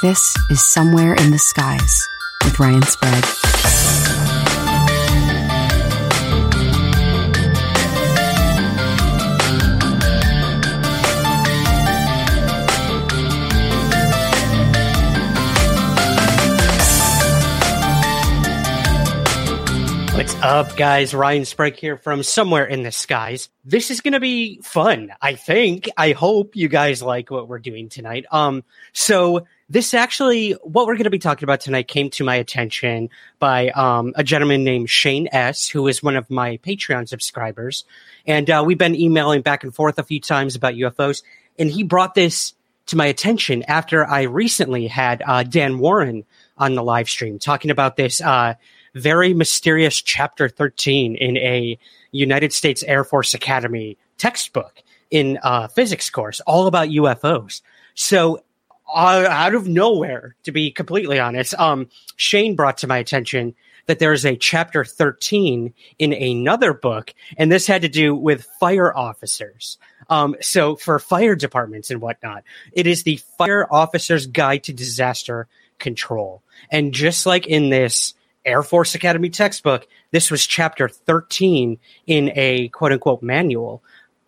This is Somewhere in the Skies with Ryan Sprague. What's up, guys? Ryan Sprague here from Somewhere in the Skies. This is going to be fun. I think. I hope you guys like what we're doing tonight. Um, so this actually, what we're going to be talking about tonight came to my attention by um, a gentleman named Shane S., who is one of my Patreon subscribers. And uh, we've been emailing back and forth a few times about UFOs. And he brought this to my attention after I recently had uh, Dan Warren on the live stream talking about this uh, very mysterious chapter 13 in a United States Air Force Academy textbook in a physics course, all about UFOs. So uh, out of nowhere, to be completely honest, um, Shane brought to my attention that there is a chapter 13 in another book, and this had to do with fire officers. Um, so for fire departments and whatnot, it is the Fire Officer's Guide to Disaster Control. And just like in this Air Force Academy textbook, this was chapter 13 in a quote unquote manual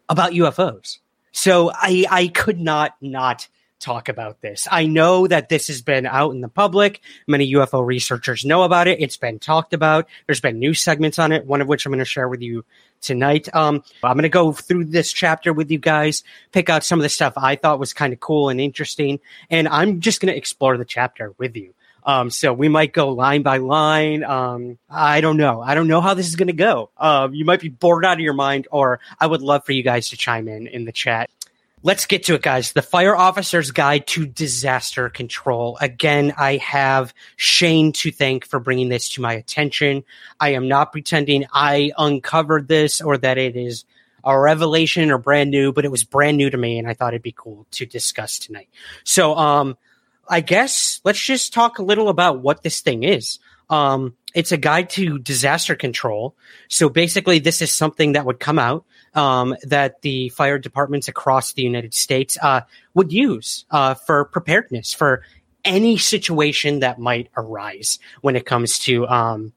about UFOs. So I, I could not not talk about this. I know that this has been out in the public. Many UFO researchers know about it. It's been talked about. There's been news segments on it, one of which I'm going to share with you tonight. Um, I'm going to go through this chapter with you guys, pick out some of the stuff I thought was kind of cool and interesting, and I'm just going to explore the chapter with you. Um, so we might go line by line. Um, I don't know. I don't know how this is going to go. Um, you might be bored out of your mind, or I would love for you guys to chime in in the chat. Let's get to it, guys. The Fire Officer's Guide to Disaster Control. Again, I have Shane to thank for bringing this to my attention. I am not pretending I uncovered this or that it is a revelation or brand new, but it was brand new to me, and I thought it'd be cool to discuss tonight. So, um, I guess let's just talk a little about what this thing is. Um, it's a guide to disaster control. So basically, this is something that would come out um, that the fire departments across the United States uh, would use uh, for preparedness for any situation that might arise when it comes to um,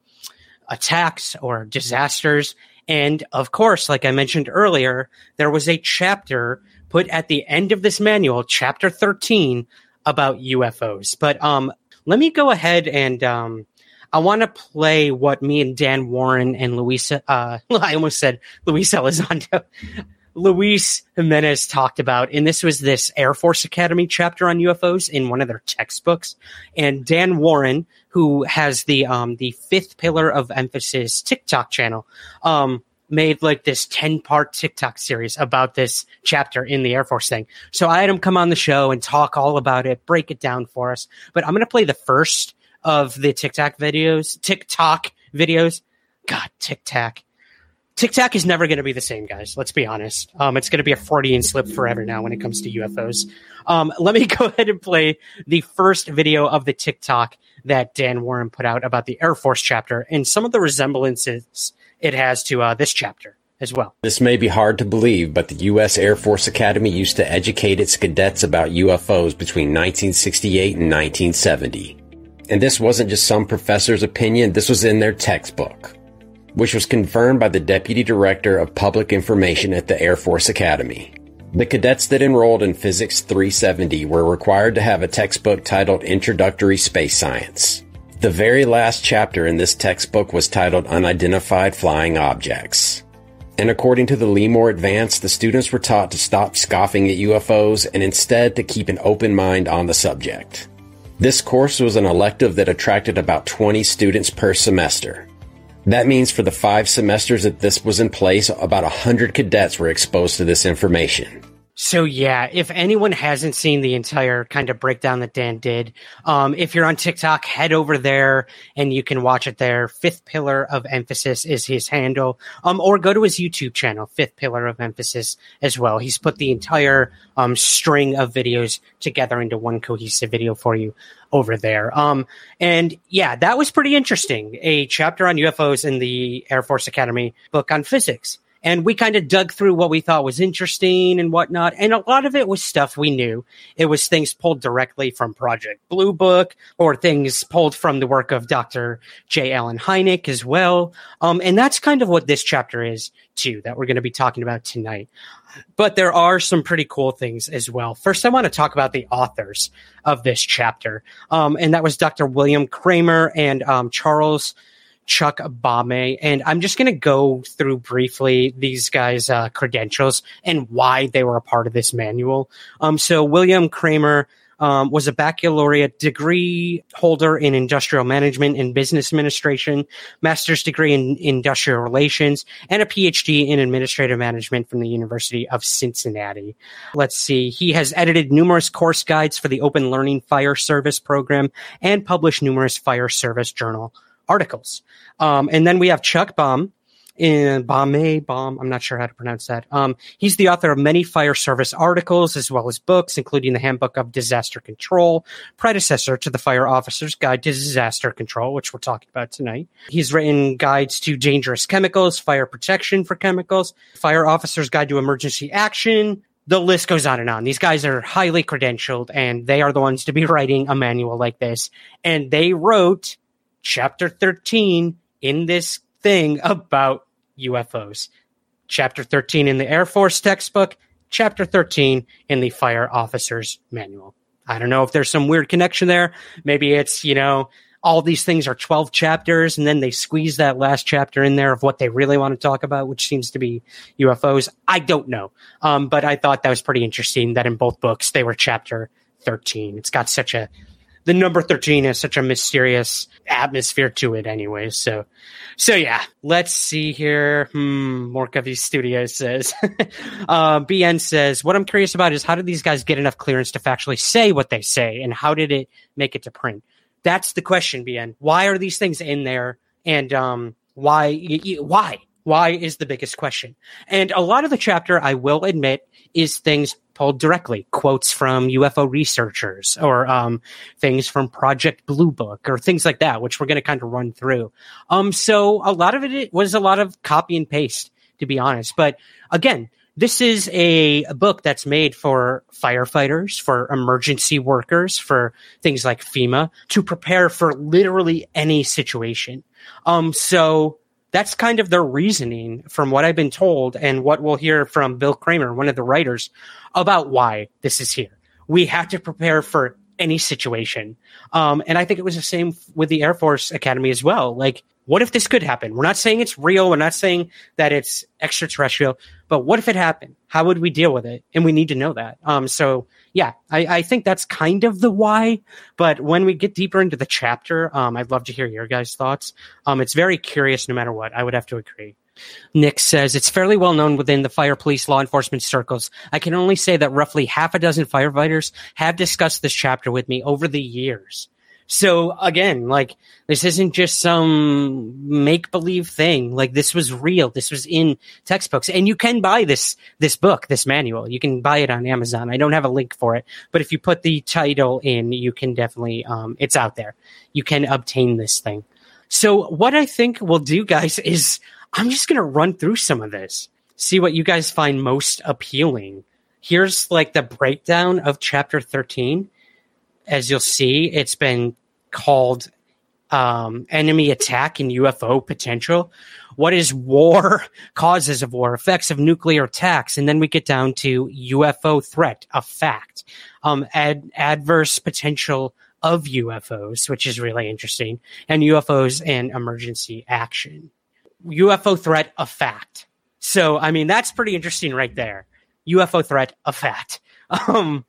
attacks or disasters. And of course, like I mentioned earlier, there was a chapter put at the end of this manual, chapter 13, about UFOs. But um, let me go ahead and um, I want to play what me and Dan Warren and Luisa, uh, I almost said Luis Elizondo, Luis Jimenez talked about. And this was this Air Force Academy chapter on UFOs in one of their textbooks. And Dan Warren, who has the, um, the fifth pillar of emphasis TikTok channel, um, made like this 10 part TikTok series about this chapter in the Air Force thing. So I had him come on the show and talk all about it, break it down for us. But I'm going to play the first of the TikTok videos, TikTok videos. God, TikTok. TikTok is never going to be the same, guys. Let's be honest. Um, it's going to be a Freudian slip forever now when it comes to UFOs. Um, let me go ahead and play the first video of the TikTok that Dan Warren put out about the Air Force chapter and some of the resemblances it has to uh, this chapter as well. This may be hard to believe, but the U.S. Air Force Academy used to educate its cadets about UFOs between 1968 and 1970. And this wasn't just some professor's opinion, this was in their textbook, which was confirmed by the Deputy Director of Public Information at the Air Force Academy. The cadets that enrolled in Physics 370 were required to have a textbook titled Introductory Space Science. The very last chapter in this textbook was titled Unidentified Flying Objects. And according to the Lemoore Advance, the students were taught to stop scoffing at UFOs and instead to keep an open mind on the subject. This course was an elective that attracted about 20 students per semester. That means for the five semesters that this was in place, about 100 cadets were exposed to this information. So yeah, if anyone hasn't seen the entire kind of breakdown that Dan did, um, if you're on TikTok, head over there and you can watch it there. Fifth Pillar of Emphasis is his handle, um, or go to his YouTube channel, Fifth Pillar of Emphasis as well. He's put the entire um, string of videos together into one cohesive video for you over there. Um, and yeah, that was pretty interesting. A chapter on UFOs in the Air Force Academy book on physics and we kind of dug through what we thought was interesting and whatnot. And a lot of it was stuff we knew. It was things pulled directly from Project Blue Book or things pulled from the work of Dr. J. Allen Hynek as well. Um, and that's kind of what this chapter is too, that we're going to be talking about tonight. But there are some pretty cool things as well. First, I want to talk about the authors of this chapter. Um, and that was Dr. William Kramer and um, Charles Chuck Baumé. And I'm just going to go through briefly these guys' uh, credentials and why they were a part of this manual. Um, so William Kramer um, was a baccalaureate degree holder in industrial management and business administration, master's degree in industrial relations, and a PhD in administrative management from the University of Cincinnati. Let's see. He has edited numerous course guides for the Open Learning Fire Service program and published numerous fire service journal articles. Um, and then we have Chuck Baum in Baumé Baum. I'm not sure how to pronounce that. Um, he's the author of many fire service articles as well as books, including the Handbook of Disaster Control, predecessor to the Fire Officer's Guide to Disaster Control, which we're talking about tonight. He's written guides to dangerous chemicals, fire protection for chemicals, Fire Officer's Guide to Emergency Action, the list goes on and on. These guys are highly credentialed and they are the ones to be writing a manual like this. And they wrote chapter 13 in this thing about UFOs. Chapter 13 in the Air Force textbook, chapter 13 in the Fire Officer's Manual. I don't know if there's some weird connection there. Maybe it's, you know, all these things are 12 chapters and then they squeeze that last chapter in there of what they really want to talk about, which seems to be UFOs. I don't know. Um, but I thought that was pretty interesting that in both books they were chapter 13. It's got such a the number 13 has such a mysterious atmosphere to it anyway. So, so yeah, let's see here. Hmm, Morkavi Studios says, uh, BN says, what I'm curious about is how did these guys get enough clearance to factually say what they say and how did it make it to print? That's the question, BN. Why are these things in there? And, um, why, why? Why is the biggest question. And a lot of the chapter, I will admit, is things pulled directly, quotes from UFO researchers or um, things from Project Blue Book or things like that, which we're going to kind of run through. Um, so a lot of it was a lot of copy and paste, to be honest. But again, this is a, book that's made for firefighters, for emergency workers, for things like FEMA to prepare for literally any situation. Um, so that's kind of their reasoning from what I've been told and what we'll hear from Bill Kramer, one of the writers, about why this is here. We have to prepare for any situation. Um, and I think it was the same with the Air Force Academy as well. Like, what if this could happen? We're not saying it's real. We're not saying that it's extraterrestrial, but what if it happened? How would we deal with it? And we need to know that. Um, so yeah, I, I think that's kind of the why. But when we get deeper into the chapter, um, I'd love to hear your guys' thoughts. Um, it's very curious no matter what. I would have to agree. Nick says it's fairly well known within the fire police law enforcement circles. I can only say that roughly half a dozen firefighters have discussed this chapter with me over the years. So again, like this isn't just some make believe thing. Like this was real. This was in textbooks and you can buy this, this book, this manual. You can buy it on Amazon. I don't have a link for it, but if you put the title in, you can definitely, um, it's out there. You can obtain this thing. So what I think we'll do guys is I'm just to run through some of this, see what you guys find most appealing. Here's like the breakdown of chapter 13 as you'll see, it's been called um, enemy attack and UFO potential. What is war? Causes of war, effects of nuclear attacks, and then we get down to UFO threat, a fact. Um, ad- adverse potential of UFOs, which is really interesting, and UFOs and emergency action. UFO threat, a fact. So, I mean, that's pretty interesting right there. UFO threat, a fact. Um,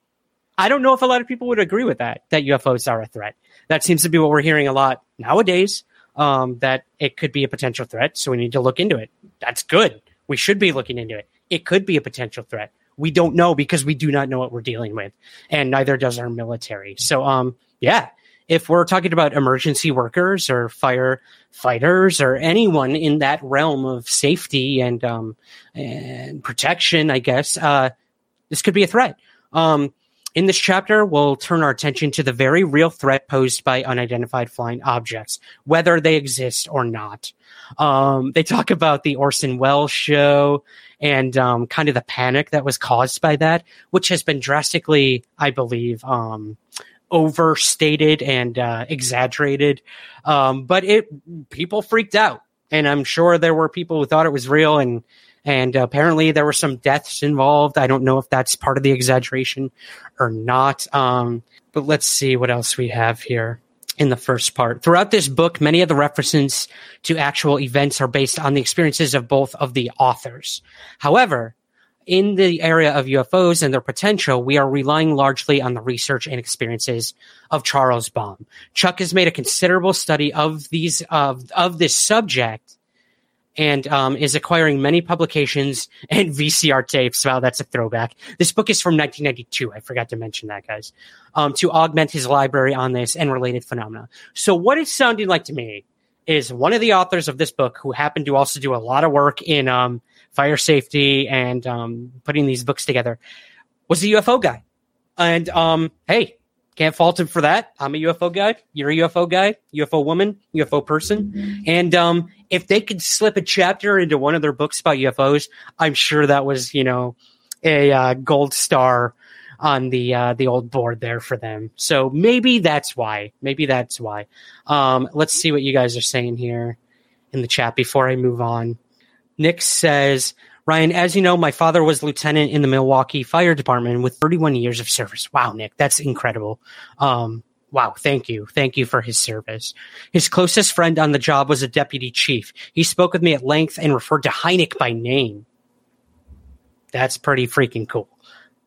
I don't know if a lot of people would agree with that, that UFOs are a threat. That seems to be what we're hearing a lot nowadays, um, that it could be a potential threat. So we need to look into it. That's good. We should be looking into it. It could be a potential threat. We don't know because we do not know what we're dealing with, and neither does our military. So, um, yeah, if we're talking about emergency workers or firefighters or anyone in that realm of safety and um, and protection, I guess uh, this could be a threat. Um, in this chapter, we'll turn our attention to the very real threat posed by unidentified flying objects, whether they exist or not. Um, they talk about the Orson Welles show and um, kind of the panic that was caused by that, which has been drastically, I believe, um, overstated and uh, exaggerated. Um, but it people freaked out, and I'm sure there were people who thought it was real and and apparently there were some deaths involved. I don't know if that's part of the exaggeration or not. Um, but let's see what else we have here in the first part. Throughout this book, many of the references to actual events are based on the experiences of both of the authors. However, in the area of UFOs and their potential, we are relying largely on the research and experiences of Charles Baum. Chuck has made a considerable study of these of of this subject and um, is acquiring many publications and VCR tapes. Wow, that's a throwback. This book is from 1992. I forgot to mention that, guys. Um, to augment his library on this and related phenomena. So, what it's sounding like to me is one of the authors of this book, who happened to also do a lot of work in um, fire safety and um, putting these books together, was a UFO guy. And um, hey, can't fault him for that. I'm a UFO guy. You're a UFO guy, UFO woman, UFO person. And um, if they could slip a chapter into one of their books about UFOs, I'm sure that was, you know, a uh, gold star on the uh, the old board there for them. So maybe that's why. Maybe that's why. Um, let's see what you guys are saying here in the chat before I move on. Nick says, Ryan, as you know, my father was lieutenant in the Milwaukee Fire Department with 31 years of service. Wow, Nick, that's incredible. Um, wow, thank you. Thank you for his service. His closest friend on the job was a deputy chief. He spoke with me at length and referred to Hynek by name. That's pretty freaking cool.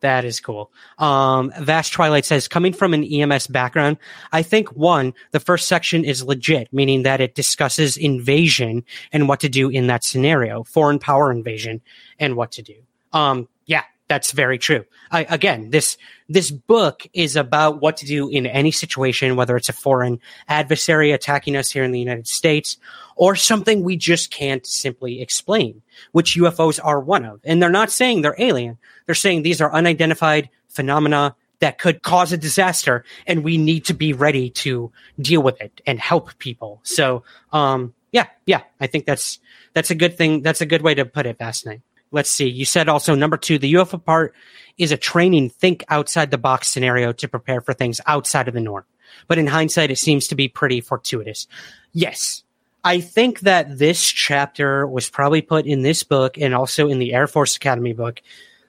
That is cool. Um, Vast Twilight says, coming from an EMS background, I think one, the first section is legit, meaning that it discusses invasion and what to do in that scenario, foreign power invasion and what to do. Um, yeah, that's very true. I, again, this this book is about what to do in any situation, whether it's a foreign adversary attacking us here in the United States or something we just can't simply explain, which UFOs are one of. And they're not saying they're alien; they're saying these are unidentified phenomena that could cause a disaster, and we need to be ready to deal with it and help people. So, um, yeah, yeah, I think that's that's a good thing. That's a good way to put it, Night let's see. You said also number two, the UFO part is a training think outside the box scenario to prepare for things outside of the norm. But in hindsight, it seems to be pretty fortuitous. Yes. I think that this chapter was probably put in this book and also in the Air Force Academy book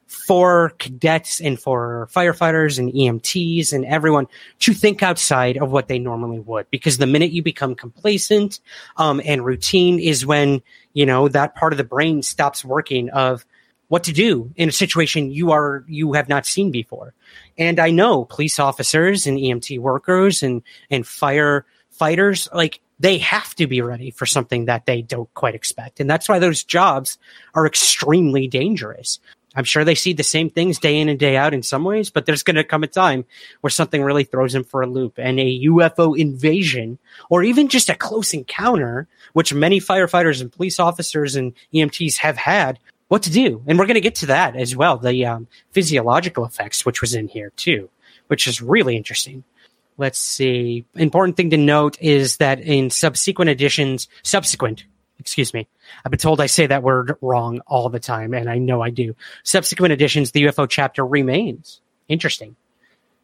for cadets and for firefighters and EMTs and everyone to think outside of what they normally would. Because the minute you become complacent um, and routine is when you know that part of the brain stops working of what to do in a situation you are you have not seen before. And I know police officers and EMT workers and and firefighters like they have to be ready for something that they don't quite expect. And that's why those jobs are extremely dangerous. I'm sure they see the same things day in and day out in some ways, but there's going to come a time where something really throws them for a loop and a UFO invasion or even just a close encounter, which many firefighters and police officers and EMTs have had what to do. And we're going to get to that as well. The um, physiological effects, which was in here too, which is really interesting. Let's see. Important thing to note is that in subsequent editions, subsequent excuse me. I've been told I say that word wrong all the time, and I know I do. Subsequent editions, the UFO chapter remains. Interesting.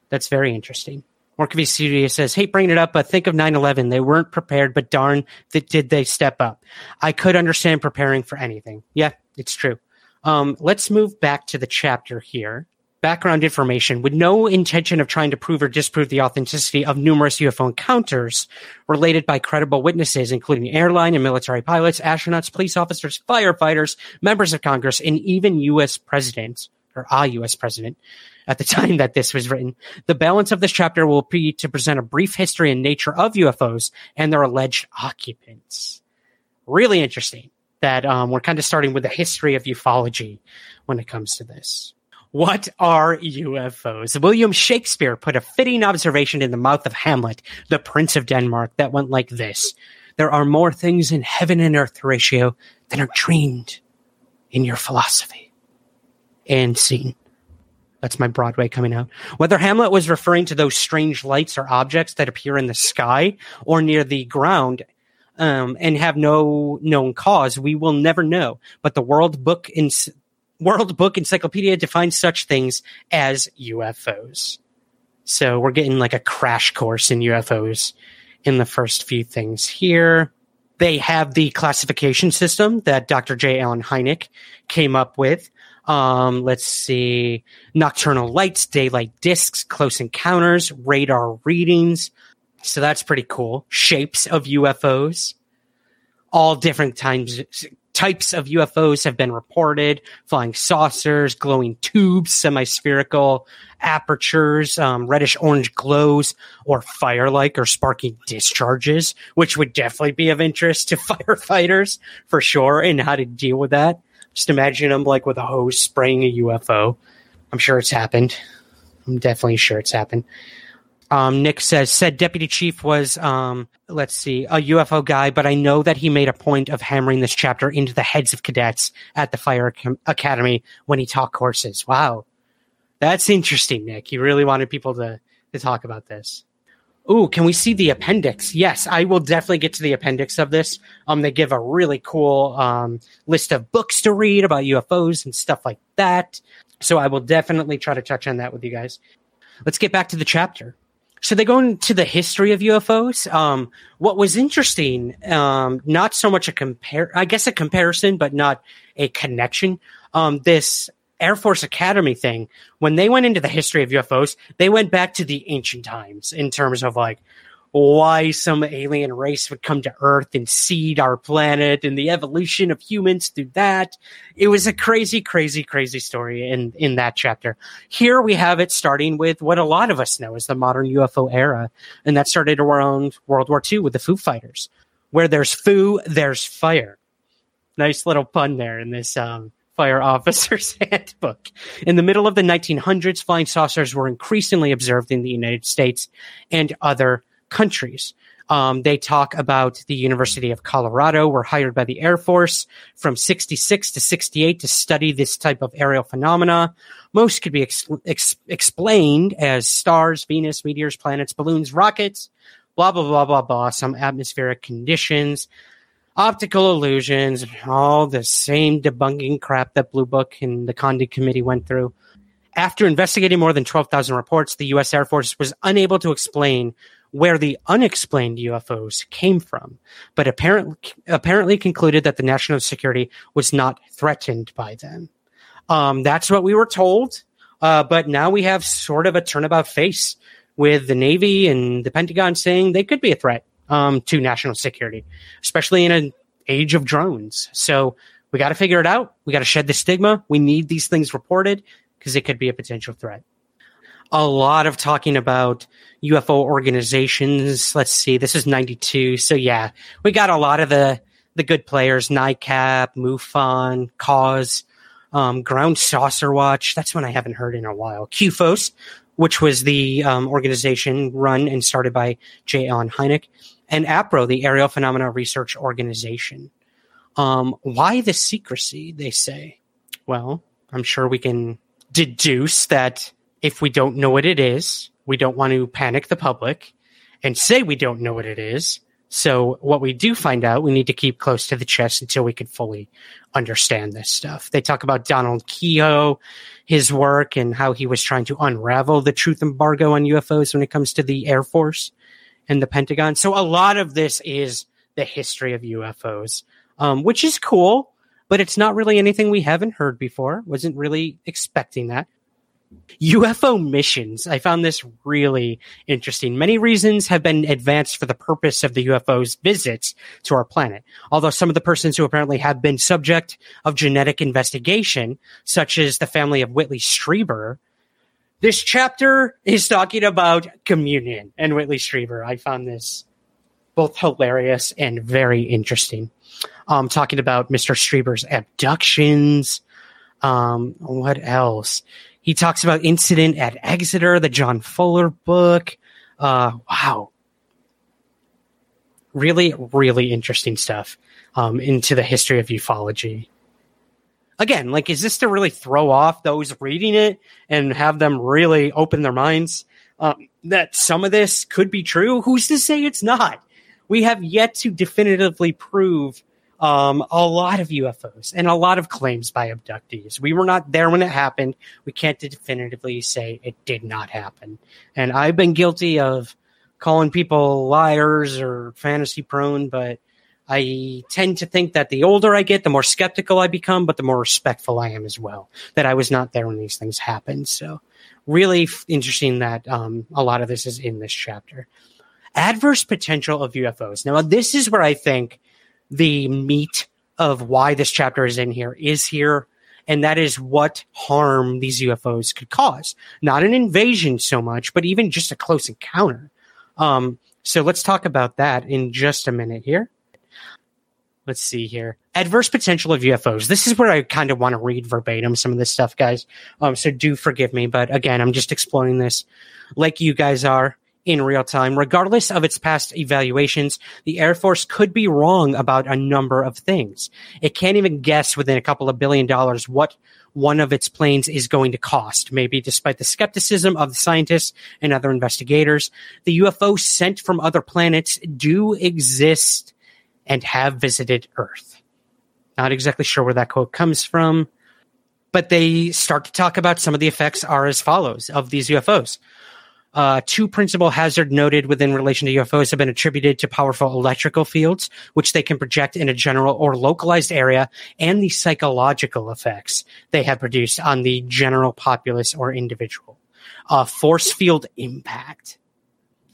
That's very interesting. Morkavi Studio says, hate bringing it up, but think of 9-11. They weren't prepared, but darn, that did they step up. I could understand preparing for anything. Yeah, it's true. Um, let's move back to the chapter here background information with no intention of trying to prove or disprove the authenticity of numerous UFO encounters related by credible witnesses, including airline and military pilots, astronauts, police officers, firefighters, members of Congress, and even U.S. presidents or a U.S. president. at the time that this was written. The balance of this chapter will be to present a brief history and nature of UFOs and their alleged occupants. Really interesting that um, we're kind of starting with the history of ufology when it comes to this. What are UFOs? William Shakespeare put a fitting observation in the mouth of Hamlet, the Prince of Denmark, that went like this There are more things in heaven and earth, Horatio, than are dreamed in your philosophy. And scene. That's my Broadway coming out. Whether Hamlet was referring to those strange lights or objects that appear in the sky or near the ground um, and have no known cause, we will never know. But the World Book in World Book Encyclopedia defines such things as UFOs. So we're getting like a crash course in UFOs in the first few things here. They have the classification system that Dr. J. Allen Hynek came up with. Um, let's see, nocturnal lights, daylight discs, close encounters, radar readings. So that's pretty cool. Shapes of UFOs, all different times, types of UFOs have been reported flying saucers, glowing tubes, semi spherical apertures, um, reddish orange glows, or fire like or sparking discharges, which would definitely be of interest to firefighters for sure and how to deal with that. Just imagine them like with a hose spraying a UFO. I'm sure it's happened. I'm definitely sure it's happened. Um, Nick says, said deputy chief was, um, let's see, a UFO guy, but I know that he made a point of hammering this chapter into the heads of cadets at the fire academy when he taught courses. Wow. That's interesting, Nick. You really wanted people to, to talk about this. Ooh, can we see the appendix? Yes, I will definitely get to the appendix of this. Um, they give a really cool um, list of books to read about UFOs and stuff like that. So I will definitely try to touch on that with you guys. Let's get back to the chapter. So they go into the history of UFOs. Um, what was interesting, um, not so much a compare, I guess a comparison, but not a connection. Um, this Air Force Academy thing, when they went into the history of UFOs, they went back to the ancient times in terms of like why some alien race would come to Earth and seed our planet and the evolution of humans through that. It was a crazy, crazy, crazy story in, in that chapter. Here we have it starting with what a lot of us know as the modern UFO era. And that started around World War II with the Foo Fighters. Where there's foo, there's fire. Nice little pun there in this um, fire officer's handbook. In the middle of the 1900s, flying saucers were increasingly observed in the United States and other countries. Um, they talk about the University of Colorado were hired by the Air Force from 66 to 68 to study this type of aerial phenomena. Most could be ex- ex- explained as stars, Venus, meteors, planets, balloons, rockets, blah, blah, blah, blah, blah, some atmospheric conditions, optical illusions, all the same debunking crap that Blue Book and the Condon Committee went through. After investigating more than 12,000 reports, the U.S. Air Force was unable to explain where the unexplained UFOs came from, but apparently, apparently concluded that the national security was not threatened by them. Um, that's what we were told. Uh, but now we have sort of a turnabout face with the Navy and the Pentagon saying they could be a threat um, to national security, especially in an age of drones. So we got to figure it out. We got to shed the stigma. We need these things reported because it could be a potential threat a lot of talking about UFO organizations. Let's see, this is 92. So yeah, we got a lot of the, the good players, NICAP, MUFON, CAUS, um, Ground Saucer Watch. That's one I haven't heard in a while. CUFOS, which was the um, organization run and started by J. Allen Hynek, and APRO, the Aerial Phenomena Research Organization. Um, why the secrecy, they say? Well, I'm sure we can deduce that if we don't know what it is, we don't want to panic the public and say we don't know what it is. So what we do find out, we need to keep close to the chest until we can fully understand this stuff. They talk about Donald Keyhoe, his work and how he was trying to unravel the truth embargo on UFOs when it comes to the Air Force and the Pentagon. So a lot of this is the history of UFOs, um, which is cool, but it's not really anything we haven't heard before. Wasn't really expecting that. UFO missions. I found this really interesting. Many reasons have been advanced for the purpose of the UFO's visits to our planet. Although some of the persons who apparently have been subject of genetic investigation, such as the family of Whitley Strieber, this chapter is talking about communion and Whitley Strieber. I found this both hilarious and very interesting. Um, talking about Mr. Strieber's abductions. Um, what else? He talks about incident at Exeter, the John Fuller book. Uh, wow. Really, really interesting stuff um, into the history of ufology. Again, like, is this to really throw off those reading it and have them really open their minds um, that some of this could be true? Who's to say it's not? We have yet to definitively prove um, a lot of UFOs and a lot of claims by abductees. We were not there when it happened. We can't definitively say it did not happen. And I've been guilty of calling people liars or fantasy prone, but I tend to think that the older I get, the more skeptical I become, but the more respectful I am as well. That I was not there when these things happened. So, really f- interesting that um, a lot of this is in this chapter. Adverse potential of UFOs. Now, this is where I think the meat of why this chapter is in here is here. And that is what harm these UFOs could cause. Not an invasion so much, but even just a close encounter. Um, so let's talk about that in just a minute here. Let's see here. Adverse potential of UFOs. This is where I kind of want to read verbatim some of this stuff, guys. Um, so do forgive me, but again, I'm just exploring this like you guys are in real time. Regardless of its past evaluations, the Air Force could be wrong about a number of things. It can't even guess within a couple of billion dollars what one of its planes is going to cost. Maybe despite the skepticism of the scientists and other investigators, the UFOs sent from other planets do exist and have visited Earth. Not exactly sure where that quote comes from, but they start to talk about some of the effects are as follows of these UFOs. Uh, two principal hazard noted within relation to UFOs have been attributed to powerful electrical fields, which they can project in a general or localized area, and the psychological effects they have produced on the general populace or individual. Uh, force field impact.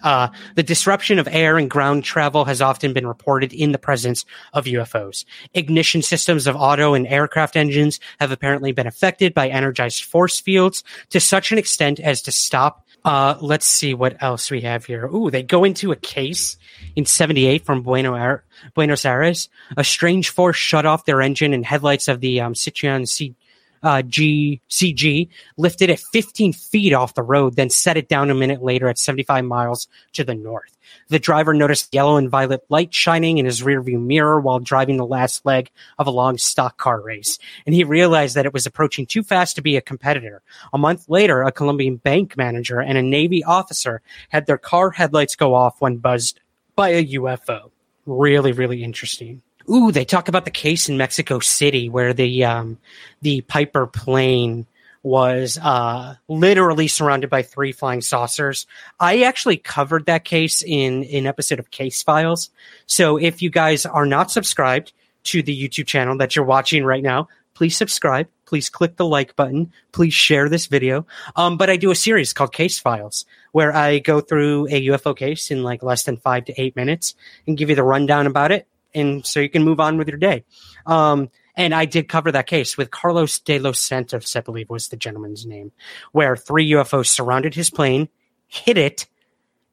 Uh, the disruption of air and ground travel has often been reported in the presence of UFOs. Ignition systems of auto and aircraft engines have apparently been affected by energized force fields to such an extent as to stop. Uh, let's see what else we have here. Ooh, they go into a case in 78 from Buenos Aires. A strange force shut off their engine and headlights of the um, Citroen C uh, G CG lifted it 15 feet off the road, then set it down a minute later at 75 miles to the north. The driver noticed yellow and violet light shining in his rearview mirror while driving the last leg of a long stock car race, and he realized that it was approaching too fast to be a competitor. A month later, a Colombian bank manager and a Navy officer had their car headlights go off when buzzed by a UFO. Really, really interesting. Ooh, they talk about the case in Mexico City where the um, the Piper plane was uh, literally surrounded by three flying saucers. I actually covered that case in an episode of Case Files. So if you guys are not subscribed to the YouTube channel that you're watching right now, please subscribe. Please click the like button. Please share this video. Um, but I do a series called Case Files where I go through a UFO case in like less than five to eight minutes and give you the rundown about it and so you can move on with your day. Um, and I did cover that case with Carlos de los Santos, I believe was the gentleman's name, where three UFOs surrounded his plane, hit it,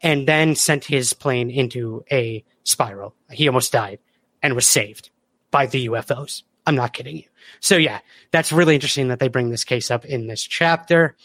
and then sent his plane into a spiral. He almost died and was saved by the UFOs. I'm not kidding you. So yeah, that's really interesting that they bring this case up in this chapter.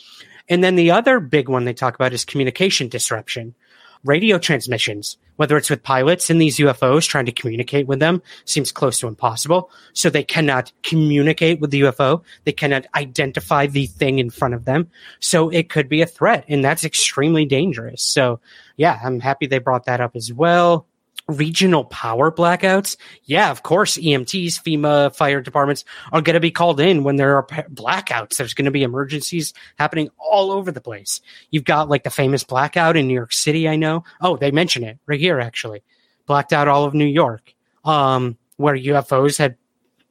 And then the other big one they talk about is communication disruption radio transmissions, whether it's with pilots in these UFOs trying to communicate with them, seems close to impossible. So they cannot communicate with the UFO. They cannot identify the thing in front of them. So it could be a threat, and that's extremely dangerous. So, yeah, I'm happy they brought that up as well regional power blackouts, yeah, of course, EMTs, FEMA fire departments are going to be called in when there are blackouts. There's going to be emergencies happening all over the place. You've got like the famous blackout in New York City, I know. Oh, they mention it right here, actually. Blacked out all of New York, um, where UFOs had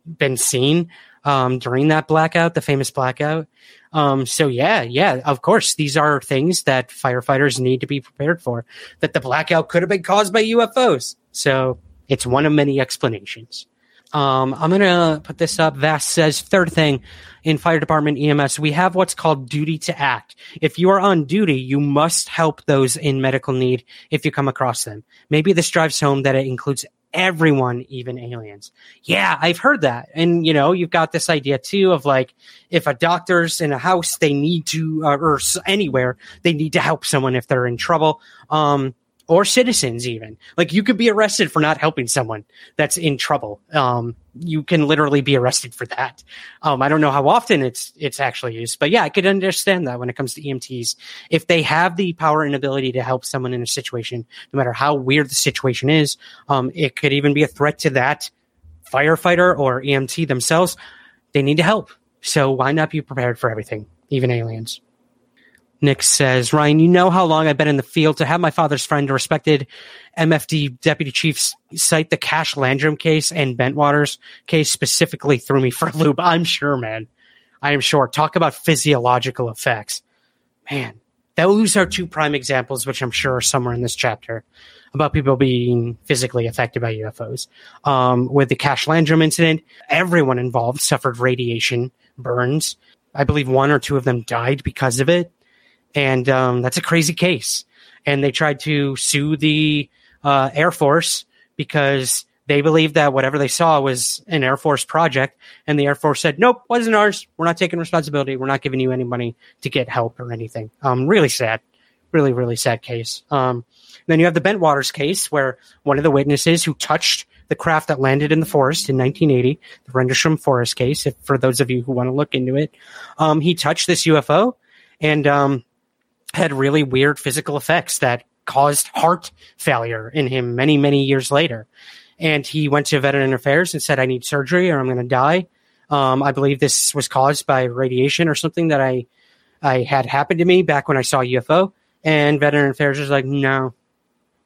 been seen um, during that blackout, the famous blackout. Um, so yeah, yeah, of course, these are things that firefighters need to be prepared for. That the blackout could have been caused by UFOs. So it's one of many explanations. Um, I'm gonna put this up. Vast says third thing in fire department EMS, we have what's called duty to act. If you are on duty, you must help those in medical need if you come across them. Maybe this drives home that it includes everyone, even aliens. Yeah, I've heard that. And, you know, you've got this idea too of like, if a doctor's in a house, they need to, uh, or anywhere, they need to help someone if they're in trouble. Um, or citizens even. Like you could be arrested for not helping someone that's in trouble. Um, you can literally be arrested for that. Um, i don't know how often it's it's actually used but yeah i could understand that when it comes to emts if they have the power and ability to help someone in a situation no matter how weird the situation is um, it could even be a threat to that firefighter or emt themselves. They need to help. So why not be prepared for everything even aliens Nick says, Ryan, you know how long I've been in the field. To have my father's friend, a respected MFD deputy chief, cite the Cash Landrum case and Bentwaters case specifically threw me for a loop. I'm sure, man. I am sure. Talk about physiological effects. Man, those are two prime examples, which I'm sure are somewhere in this chapter about people being physically affected by UFOs. Um, with the Cash Landrum incident, everyone involved suffered radiation burns. I believe one or two of them died because of it and um, that's a crazy case. And they tried to sue the uh, Air Force because they believed that whatever they saw was an Air Force project, and the Air Force said, "Nope, wasn't ours. We're not taking responsibility. We're not giving you any money to get help or anything." Um, really sad, really really sad case. Um, then you have the Bentwaters case, where one of the witnesses who touched the craft that landed in the forest in 1980, the Rendlesham Forest case. If for those of you who want to look into it, um, he touched this UFO, and um, had really weird physical effects that caused heart failure in him many, many years later. And he went to Veteran Affairs and said, I need surgery or I'm going to die. Um, I believe this was caused by radiation or something that I, I had happened to me back when I saw UFO. And Veteran Affairs was like, no,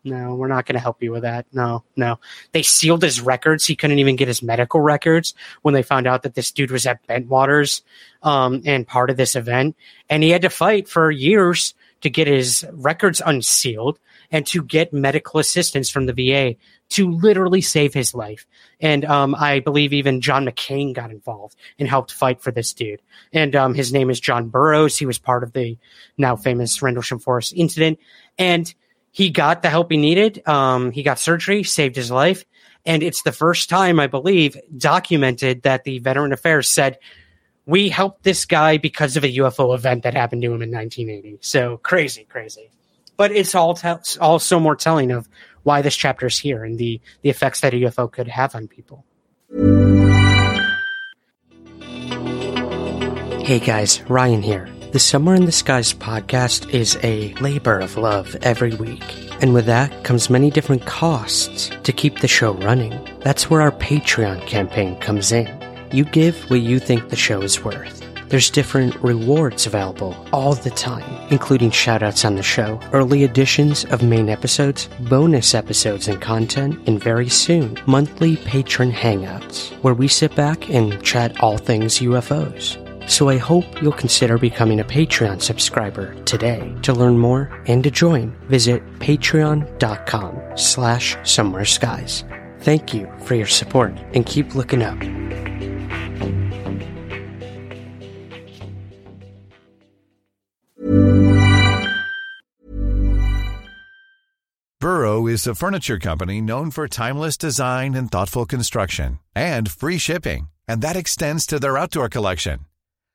no, we're not going to help you with that. No, no. They sealed his records. He couldn't even get his medical records when they found out that this dude was at Bentwaters um, and part of this event. And he had to fight for years to get his records unsealed and to get medical assistance from the VA to literally save his life. And um, I believe even John McCain got involved and helped fight for this dude. And um, his name is John Burroughs. He was part of the now famous Rendlesham Forest incident. And he got the help he needed. Um, he got surgery, saved his life. And it's the first time, I believe, documented that the Veteran Affairs said, we helped this guy because of a UFO event that happened to him in 1980. So crazy, crazy. But it's all te- also more telling of why this chapter is here and the, the effects that a UFO could have on people. Hey guys, Ryan here. The Somewhere in the Skies podcast is a labor of love every week. And with that comes many different costs to keep the show running. That's where our Patreon campaign comes in. You give what you think the show is worth. There's different rewards available all the time, including shoutouts on the show, early editions of main episodes, bonus episodes and content, and very soon, monthly patron hangouts, where we sit back and chat all things UFOs. So I hope you'll consider becoming a Patreon subscriber today. To learn more and to join, visit patreon.com slash somewhere skies. Thank you for your support and keep looking up. Burrow is a furniture company known for timeless design and thoughtful construction and free shipping, and that extends to their outdoor collection.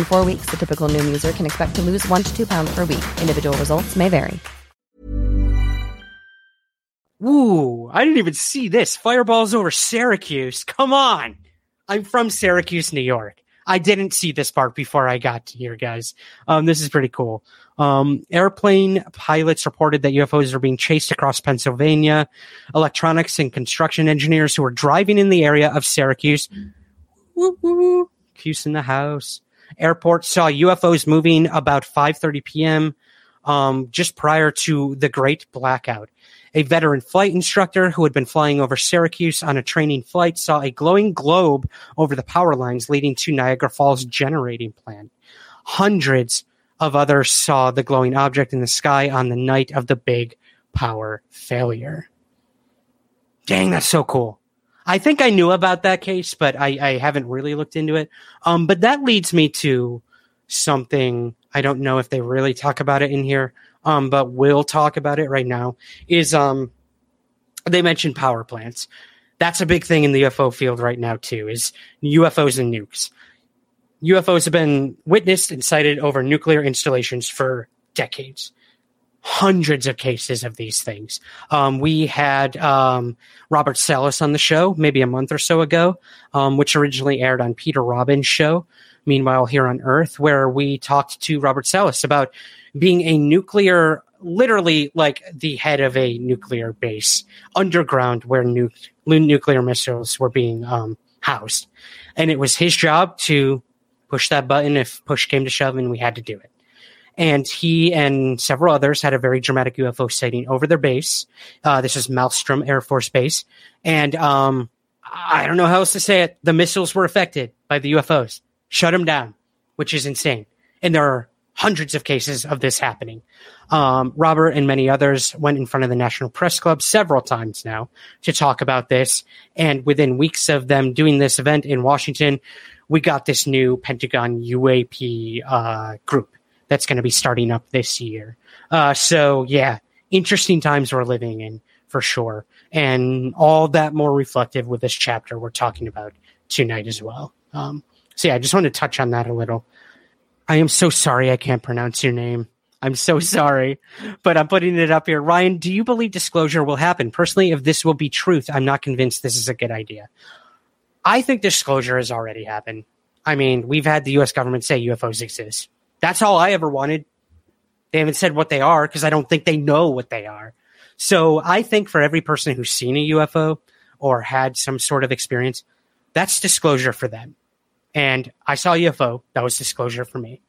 In four weeks, the typical Noom user can expect to lose one to two pounds per week. Individual results may vary. Ooh, I didn't even see this. Fireballs over Syracuse. Come on. I'm from Syracuse, New York. I didn't see this part before I got here, guys. Um, this is pretty cool. Um, airplane pilots reported that UFOs are being chased across Pennsylvania. Electronics and construction engineers who were driving in the area of Syracuse. Woo woo. Cuse in the house. Airport saw UFOs moving about 5:30 p.m. Um, just prior to the Great Blackout. A veteran flight instructor who had been flying over Syracuse on a training flight saw a glowing globe over the power lines leading to Niagara Falls generating plant. Hundreds of others saw the glowing object in the sky on the night of the big power failure. Dang, that's so cool. I think I knew about that case, but I, I haven't really looked into it. Um, but that leads me to something I don't know if they really talk about it in here, um, but we'll talk about it right now. Is um, they mentioned power plants. That's a big thing in the UFO field right now too. Is UFOs and nukes. UFOs have been witnessed and sighted over nuclear installations for decades. Hundreds of cases of these things. Um, we had um, Robert Salas on the show maybe a month or so ago, um, which originally aired on Peter Robbins' show. Meanwhile, here on Earth, where we talked to Robert Salas about being a nuclear, literally like the head of a nuclear base underground where nu- nuclear missiles were being um, housed. And it was his job to push that button if push came to shove and we had to do it. And he and several others had a very dramatic UFO sighting over their base. Uh, this is Malmstrom Air Force Base. And um, I don't know how else to say it. The missiles were affected by the UFOs shut them down, which is insane. And there are hundreds of cases of this happening. Um, Robert and many others went in front of the National Press Club several times now to talk about this. And within weeks of them doing this event in Washington, we got this new Pentagon UAP uh, group that's going to be starting up this year. Uh, so, yeah, interesting times we're living in for sure. And all that more reflective with this chapter we're talking about tonight as well. Um, so yeah, I just want to touch on that a little. I am so sorry I can't pronounce your name. I'm so sorry, but I'm putting it up here. Ryan, do you believe disclosure will happen? Personally, if this will be truth, I'm not convinced this is a good idea. I think disclosure has already happened. I mean, we've had the US government say UFOs exist. That's all I ever wanted. They haven't said what they are because I don't think they know what they are. So I think for every person who's seen a UFO or had some sort of experience, that's disclosure for them and I saw UFO. That was disclosure for me.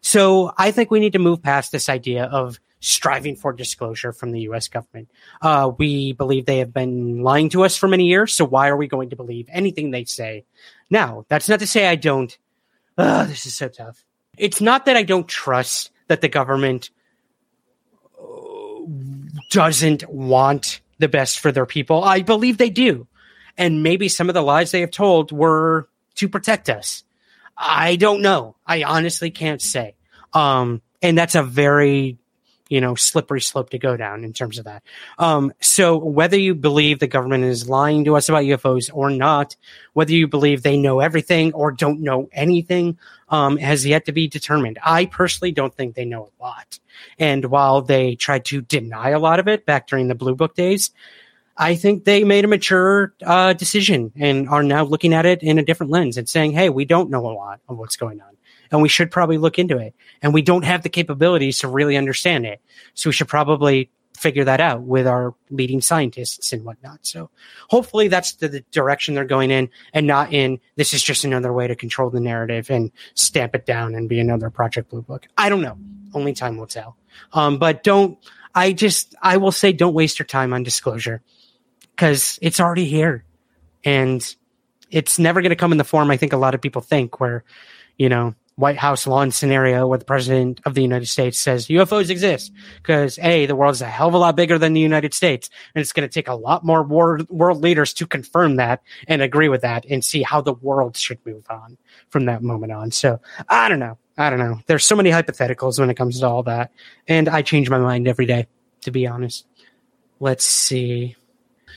So I think we need to move past this idea of striving for disclosure from the U.S. government. Uh, we believe they have been lying to us for many years. So why are we going to believe anything they say now? That's not to say I don't. This is so tough. It's not that I don't trust that the government uh, doesn't want the best for their people. I believe they do. And maybe some of the lies they have told were to protect us? I don't know. I honestly can't say. Um, and that's a very, you know, slippery slope to go down in terms of that. Um, so whether you believe the government is lying to us about UFOs or not, whether you believe they know everything or don't know anything, um, has yet to be determined. I personally don't think they know a lot. And while they tried to deny a lot of it back during the Blue Book days, I think they made a mature uh, decision and are now looking at it in a different lens and saying, "Hey, we don't know a lot of what's going on, and we should probably look into it. And we don't have the capabilities to really understand it. So we should probably figure that out with our leading scientists and whatnot. So hopefully that's the, the, direction they're going in and not in this is just another way to control the narrative and stamp it down and be another Project Blue Book. I don't know. Only time will tell. Um, but don't, I just, I will say don't waste your time on disclosure because it's already here and it's never going to come in the form I think a lot of people think where, you know, White House lawn scenario where the president of the United States says UFOs exist because a the world is a hell of a lot bigger than the United States, and it's going to take a lot more world, world leaders to confirm that and agree with that and see how the world should move on from that moment on. So I don't know, I don't know. There's so many hypotheticals when it comes to all that, and I change my mind every day, to be honest. Let's see.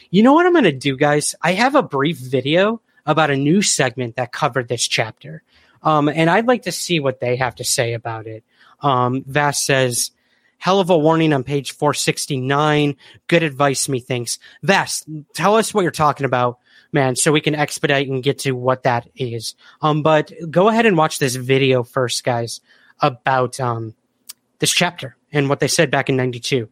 You know what I'm going to do, guys? I have a brief video about a new segment that covered this chapter. Um, and I'd like to see what they have to say about it. Um, Vass says, hell of a warning on page 469. Good advice, methinks. Vass, tell us what you're talking about, man, so we can expedite and get to what that is. Um, but go ahead and watch this video first, guys, about um, this chapter and what they said back in 92.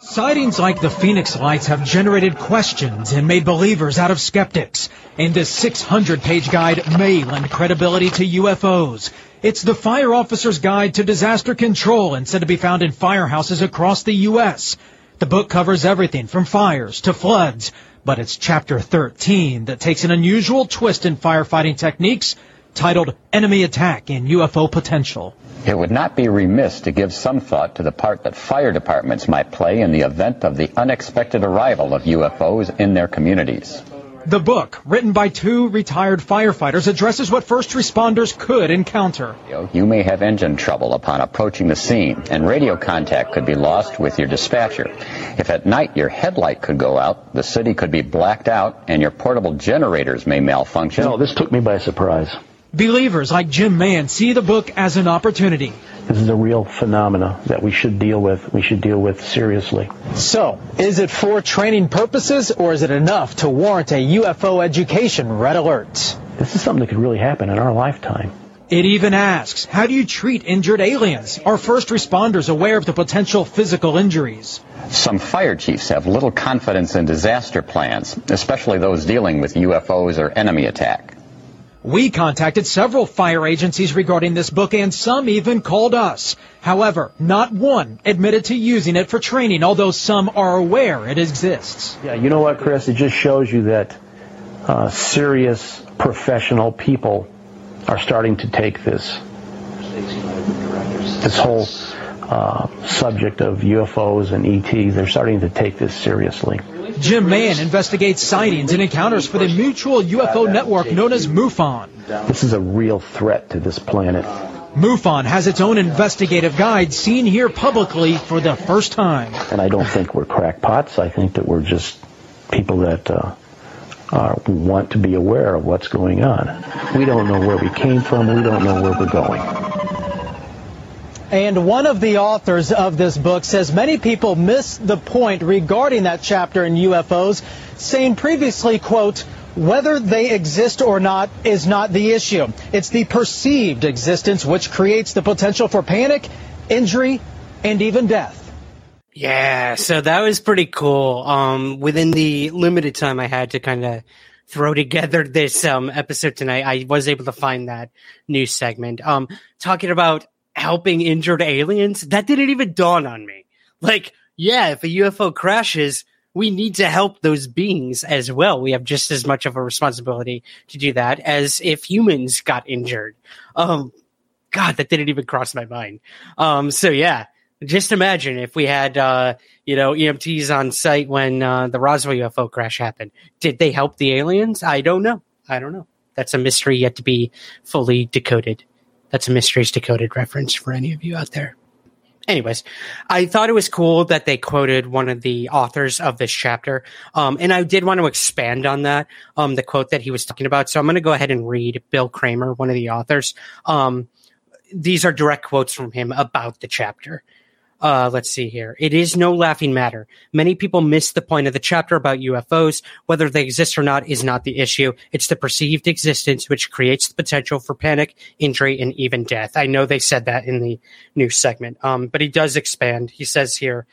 Sightings like the Phoenix Lights have generated questions and made believers out of skeptics. And this 600 page guide may lend credibility to UFOs. It's the Fire Officer's Guide to Disaster Control and said to be found in firehouses across the U.S. The book covers everything from fires to floods, but it's chapter 13 that takes an unusual twist in firefighting techniques titled Enemy Attack and UFO Potential. It would not be remiss to give some thought to the part that fire departments might play in the event of the unexpected arrival of UFOs in their communities. The book, written by two retired firefighters, addresses what first responders could encounter. You may have engine trouble upon approaching the scene, and radio contact could be lost with your dispatcher. If at night your headlight could go out, the city could be blacked out, and your portable generators may malfunction. No, this took me by surprise. Believers like Jim Mann see the book as an opportunity. This is a real phenomena that we should deal with. We should deal with seriously. So, is it for training purposes or is it enough to warrant a UFO education red alert? This is something that could really happen in our lifetime. It even asks, how do you treat injured aliens? Are first responders aware of the potential physical injuries? Some fire chiefs have little confidence in disaster plans, especially those dealing with UFOs or enemy attack. We contacted several fire agencies regarding this book and some even called us. However, not one admitted to using it for training, although some are aware it exists. Yeah, you know what, Chris? It just shows you that uh, serious professional people are starting to take this this whole uh, subject of UFOs and ETs. They're starting to take this seriously. Jim Mann investigates sightings and encounters for the mutual UFO network known as MUFON. This is a real threat to this planet. MUFON has its own investigative guide seen here publicly for the first time. And I don't think we're crackpots. I think that we're just people that uh, uh, want to be aware of what's going on. We don't know where we came from. We don't know where we're going. And one of the authors of this book says many people miss the point regarding that chapter in UFOs, saying previously, quote, whether they exist or not is not the issue. It's the perceived existence which creates the potential for panic, injury, and even death. Yeah, so that was pretty cool. Um, within the limited time I had to kind of throw together this um, episode tonight, I was able to find that new segment. Um, talking about helping injured aliens, that didn't even dawn on me. Like, yeah, if a UFO crashes, we need to help those beings as well. We have just as much of a responsibility to do that as if humans got injured. Um, God, that didn't even cross my mind. Um, so yeah, just imagine if we had, uh, you know, EMTs on site when uh, the Roswell UFO crash happened. Did they help the aliens? I don't know. I don't know. That's a mystery yet to be fully decoded. That's a Mysteries Decoded reference for any of you out there. Anyways, I thought it was cool that they quoted one of the authors of this chapter. Um, and I did want to expand on that, um, the quote that he was talking about. So I'm going to go ahead and read Bill Kramer, one of the authors. Um, these are direct quotes from him about the chapter. Uh, let's see here. It is no laughing matter. Many people miss the point of the chapter about UFOs. Whether they exist or not is not the issue. It's the perceived existence which creates the potential for panic, injury, and even death. I know they said that in the new segment, um, but he does expand. He says here,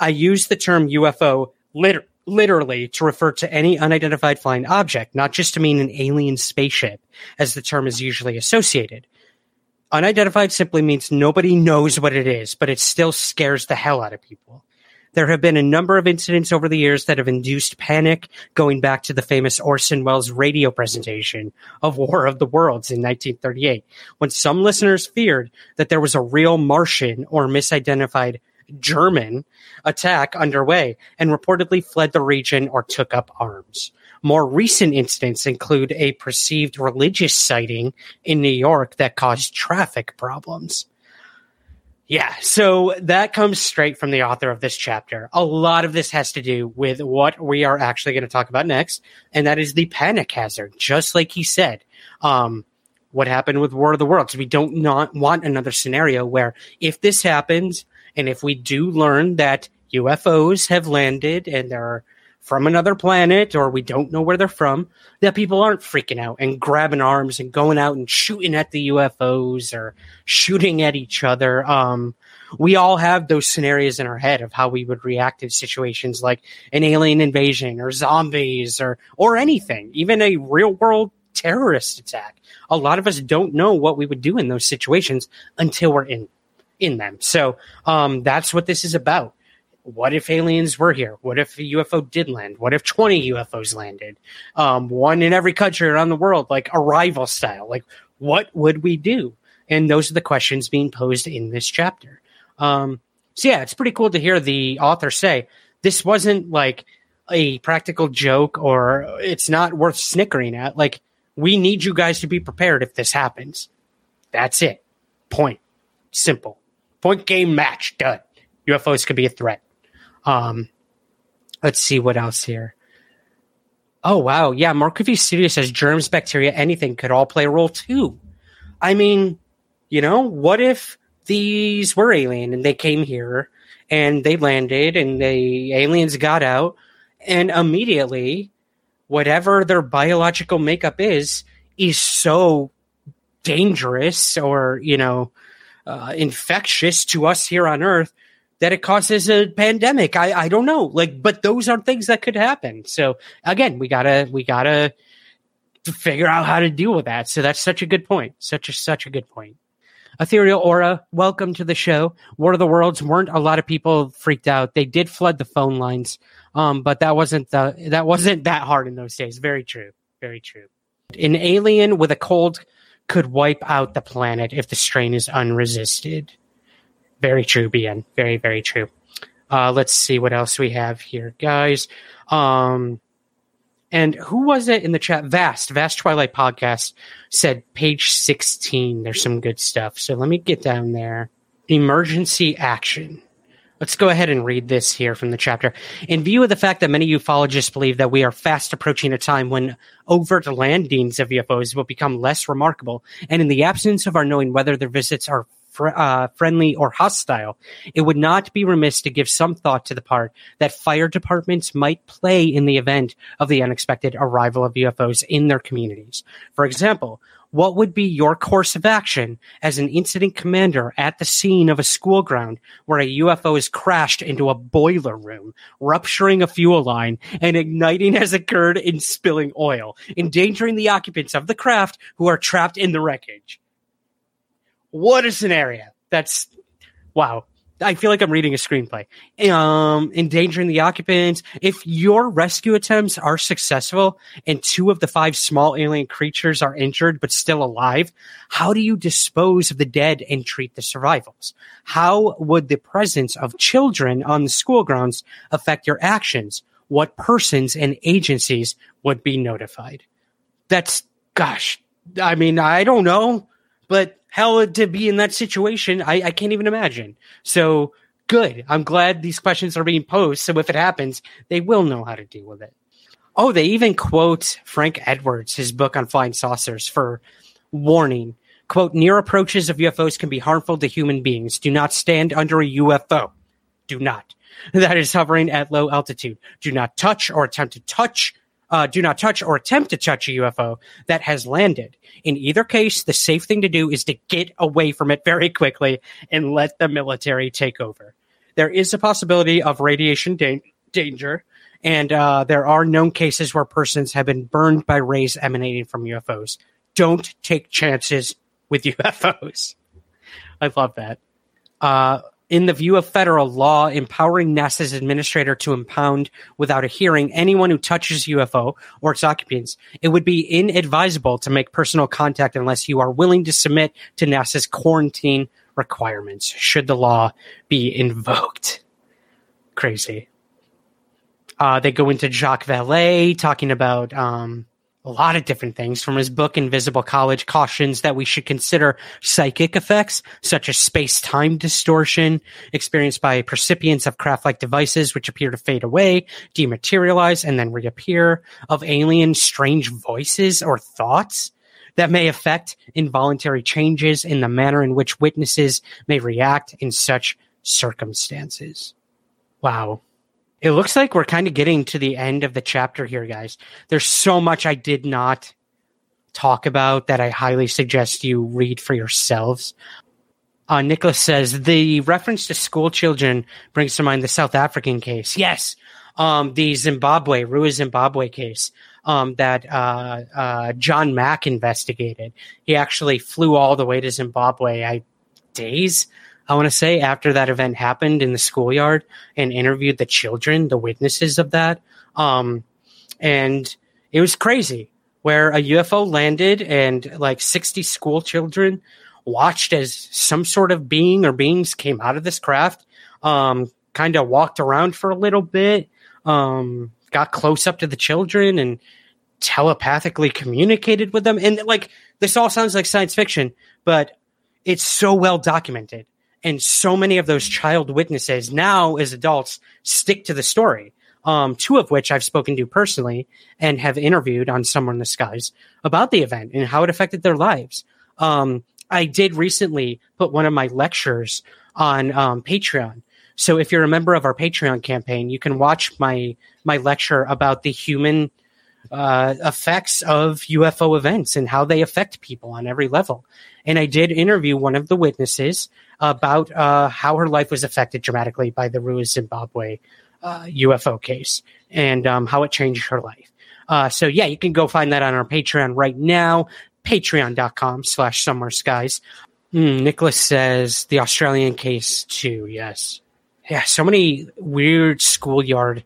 I use the term UFO liter- literally to refer to any unidentified flying object, not just to mean an alien spaceship, as the term is usually associated. Unidentified simply means nobody knows what it is, but it still scares the hell out of people. There have been a number of incidents over the years that have induced panic, going back to the famous Orson Welles radio presentation of War of the Worlds in 1938, when some listeners feared that there was a real Martian or misidentified German attack underway and reportedly fled the region or took up arms. More recent incidents include a perceived religious sighting in New York that caused traffic problems. Yeah, so that comes straight from the author of this chapter. A lot of this has to do with what we are actually going to talk about next, and that is the panic hazard, just like he said. Um, what happened with War of the Worlds? We don't not want another scenario where if this happens, and if we do learn that UFOs have landed and they're from another planet or we don't know where they're from, that people aren't freaking out and grabbing arms and going out and shooting at the UFOs or shooting at each other. Um, we all have those scenarios in our head of how we would react to situations like an alien invasion or zombies or or anything, even a real world terrorist attack. A lot of us don't know what we would do in those situations until we're in in them. So um, that's what this is about what if aliens were here? What if a UFO did land? What if 20 UFOs landed? Um, one in every country around the world, like arrival style. Like, what would we do? And those are the questions being posed in this chapter. Um, so, yeah, it's pretty cool to hear the author say this wasn't like a practical joke or it's not worth snickering at. Like, we need you guys to be prepared if this happens. That's it. Point. Simple. Point game match. Done. UFOs could be a threat. Um, let's see what else here. Oh wow, yeah. Mark Review Studio says germs, bacteria, anything could all play a role too. I mean, you know, what if these were alien and they came here and they landed and the aliens got out and immediately whatever their biological makeup is is so dangerous or you know uh, infectious to us here on earth that it causes a pandemic. I, I don't know. Like, but those are things that could happen. So again, we gotta we gotta figure out how to deal with that. So that's such a good point. Such a such a good point. Ethereal Aura, welcome to the show. War of the Worlds weren't a lot of people freaked out. They did flood the phone lines, um, but that wasn't the that wasn't that hard in those days. Very true. Very true. An alien with a cold could wipe out the planet if the strain is unresisted. Very true, BN. Very, very true. Uh, let's see what else we have here, guys. Um, and who was it in the chat? Vast, Vast Twilight Podcast said page 16. There's some good stuff. So let me get down there. Emergency action. Let's go ahead and read this here from the chapter. In view of the fact that many ufologists believe that we are fast approaching a time when overt landings of UFOs will become less remarkable, and in the absence of our knowing whether their visits are fr- uh, friendly or hostile, it would not be remiss to give some thought to the part that fire departments might play in the event of the unexpected arrival of UFOs in their communities. For example, what would be your course of action as an incident commander at the scene of a school ground where a UFO is crashed into a boiler room, rupturing a fuel line and igniting has occurred in spilling oil, endangering the occupants of the craft who are trapped in the wreckage? What a scenario. That's wow. I feel like I'm reading a screenplay. Um, endangering the occupants. If your rescue attempts are successful and two of the five small alien creatures are injured but still alive, how do you dispose of the dead and treat the survivals? How would the presence of children on the school grounds affect your actions? What persons and agencies would be notified? That's, gosh, I mean, I don't know, but hell to be in that situation I, I can't even imagine so good i'm glad these questions are being posed so if it happens they will know how to deal with it oh they even quote frank edwards his book on flying saucers for warning Quote, near approaches of UFOs can be harmful to human beings. Do not stand under a UFO. Do not. That is hovering at low altitude. Do not touch or attempt to touch uh, do not touch or attempt to touch a UFO that has landed. In either case, the safe thing to do is to get away from it very quickly and let the military take over. There is a possibility of radiation da- danger, and uh, there are known cases where persons have been burned by rays emanating from UFOs. Don't take chances with UFOs. I love that. Uh, in the view of federal law, empowering NASA's administrator to impound without a hearing anyone who touches UFO or its occupants, it would be inadvisable to make personal contact unless you are willing to submit to NASA's quarantine requirements, should the law be invoked. Crazy. Uh, they go into Jacques Vallée talking about um, a lot of different things from his book Invisible College cautions that we should consider psychic effects such as space-time distortion experienced by percipients of craft-like devices which appear to fade away, dematerialize and then reappear of alien strange voices or thoughts that may affect involuntary changes in the manner in which witnesses may react in such circumstances. Wow. It looks like we're kind of getting to the end of the chapter here, guys. There's so much I did not talk about that I highly suggest you read for yourselves. Uh, Nicholas says the reference to school children brings to mind the South African case. Yes, um, the Zimbabwe Ruwa Zimbabwe case um, that uh, uh, John Mack investigated. He actually flew all the way to Zimbabwe. I days I want to say, after that event happened in the schoolyard and interviewed the children, the witnesses of that. Um, and it was crazy where a UFO landed and like 60 school children watched as some sort of being or beings came out of this craft, um, kind of walked around for a little bit, um, got close up to the children and telepathically communicated with them. And like, this all sounds like science fiction, but it's so well documented. And so many of those child witnesses now, as adults, stick to the story. Um, two of which I've spoken to personally and have interviewed on Somewhere in the Skies about the event and how it affected their lives. Um, I did recently put one of my lectures on um, Patreon. So if you're a member of our Patreon campaign, you can watch my my lecture about the human uh, effects of UFO events and how they affect people on every level. And I did interview one of the witnesses about uh, how her life was affected dramatically by the Ruwa Zimbabwe uh, UFO case and um, how it changed her life. Uh, so yeah, you can go find that on our Patreon right now, patreon.com slash summer skies. Mm, Nicholas says the Australian case too. Yes. Yeah. So many weird schoolyard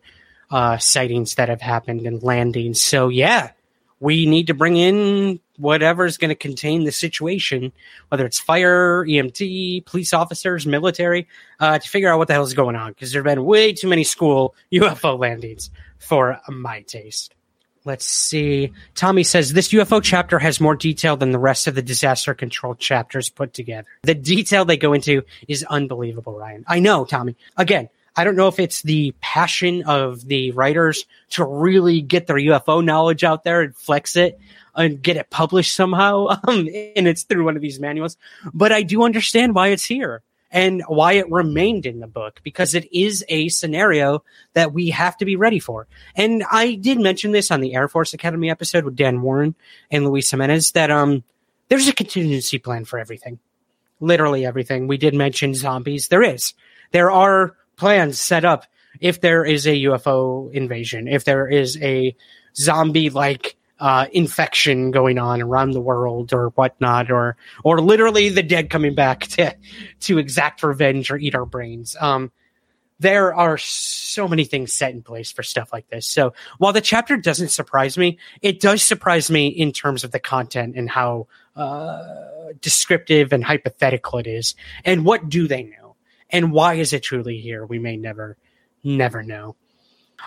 uh, sightings that have happened and landings. So yeah, we need to bring in whatever is going to contain the situation, whether it's fire, EMT, police officers, military, uh, to figure out what the hell is going on. Because there have been way too many school UFO landings for my taste. Let's see. Tommy says this UFO chapter has more detail than the rest of the disaster control chapters put together. The detail they go into is unbelievable, Ryan. I know, Tommy. Again, I don't know if it's the passion of the writers to really get their UFO knowledge out there and flex it and get it published somehow. Um, and it's through one of these manuals. But I do understand why it's here and why it remained in the book because it is a scenario that we have to be ready for. And I did mention this on the Air Force Academy episode with Dan Warren and Luis Jimenez that um there's a contingency plan for everything. Literally everything. We did mention zombies. There is. There are plans set up if there is a UFO invasion, if there is a zombie like uh, infection going on around the world or whatnot, or or literally the dead coming back to to exact revenge or eat our brains. Um, there are so many things set in place for stuff like this. So while the chapter doesn't surprise me, it does surprise me in terms of the content and how uh, descriptive and hypothetical it is. And what do they know? And why is it truly here? We may never, never know.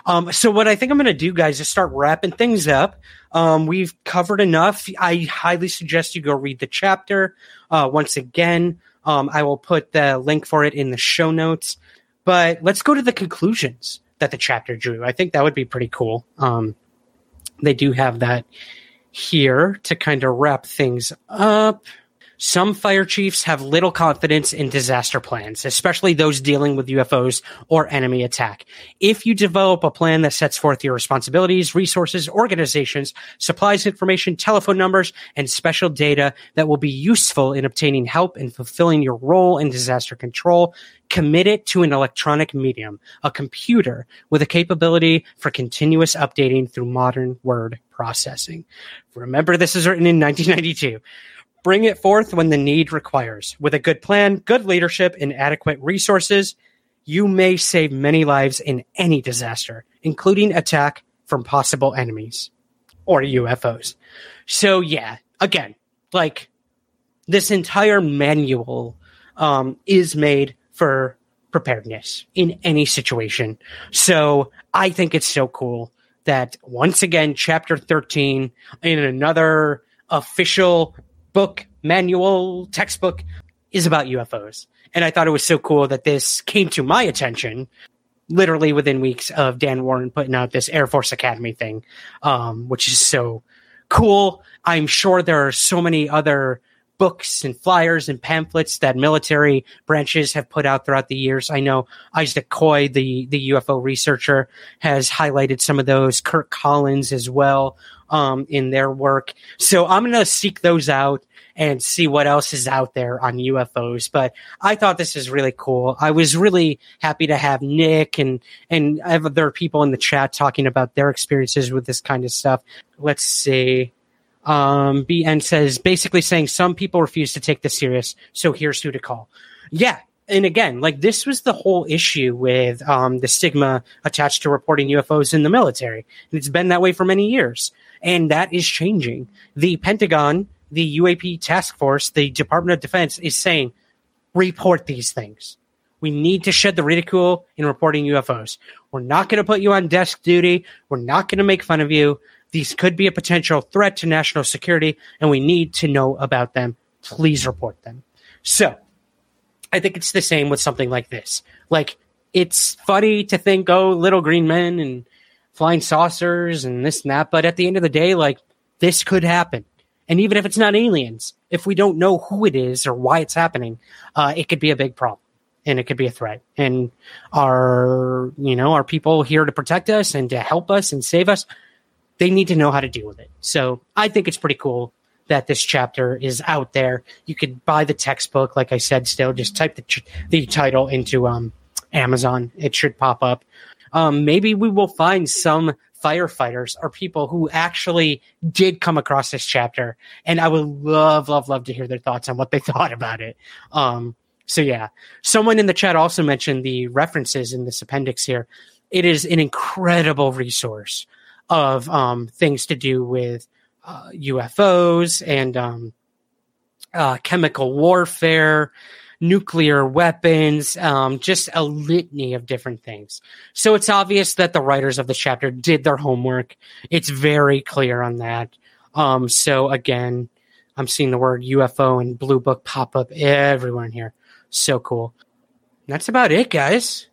Um, so what I think I'm going to do, guys, is start wrapping things up. Um, we've covered enough. I highly suggest you go read the chapter. Uh, once again, um, I will put the link for it in the show notes. But let's go to the conclusions that the chapter drew. I think that would be pretty cool. Um, they do have that here to kind of wrap things up. Some fire chiefs have little confidence in disaster plans, especially those dealing with UFOs or enemy attack. If you develop a plan that sets forth your responsibilities, resources, organizations, supplies information, telephone numbers, and special data that will be useful in obtaining help and fulfilling your role in disaster control, commit it to an electronic medium, a computer with a capability for continuous updating through modern word processing. Remember, this is written in 1992. Bring it forth when the need requires. With a good plan, good leadership, and adequate resources, you may save many lives in any disaster, including attack from possible enemies or UFOs. So, yeah, again, like this entire manual um, is made for preparedness in any situation. So, I think it's so cool that once again, chapter 13 in another official book, manual, textbook is about UFOs. And I thought it was so cool that this came to my attention literally within weeks of Dan Warren putting out this Air Force Academy thing, um, which is so cool. I'm sure there are so many other books and flyers and pamphlets that military branches have put out throughout the years. I know Isaac Koi, the, the UFO researcher, has highlighted some of those. Curt Collins as well um, in their work. So I'm going to seek those out and see what else is out there on UFOs. But I thought this is really cool. I was really happy to have Nick and and other people in the chat talking about their experiences with this kind of stuff. Let's see. Um, BN says basically saying some people refuse to take this serious, so here's who to call. Yeah, and again, like this was the whole issue with um, the stigma attached to reporting UFOs in the military. And it's been that way for many years. And that is changing. The Pentagon, the UAP task force, the Department of Defense is saying, report these things. We need to shed the ridicule in reporting UFOs. We're not going to put you on desk duty. We're not going to make fun of you. These could be a potential threat to national security, and we need to know about them. Please report them. So, I think it's the same with something like this. Like, it's funny to think, oh, little green men and flying saucers and this and that, but at the end of the day, like, this could happen. And even if it's not aliens, if we don't know who it is or why it's happening, uh, it could be a big problem and it could be a threat. And our, you know, our people here to protect us and to help us and save us, they need to know how to deal with it. So I think it's pretty cool that this chapter is out there. You could buy the textbook, like I said. Still, just type the the title into um, Amazon. It should pop up. Um, maybe we will find some firefighters or people who actually did come across this chapter, and I would love, love, love to hear their thoughts on what they thought about it. Um, so yeah, someone in the chat also mentioned the references in this appendix here. It is an incredible resource of um, things to do with uh, UFOs and um, uh, chemical warfare, nuclear weapons, um, just a litany of different things. So it's obvious that the writers of the chapter did their homework. It's very clear on that. Um, so again, I'm seeing the word UFO and Blue Book pop up everywhere in here. So cool. That's about it, guys.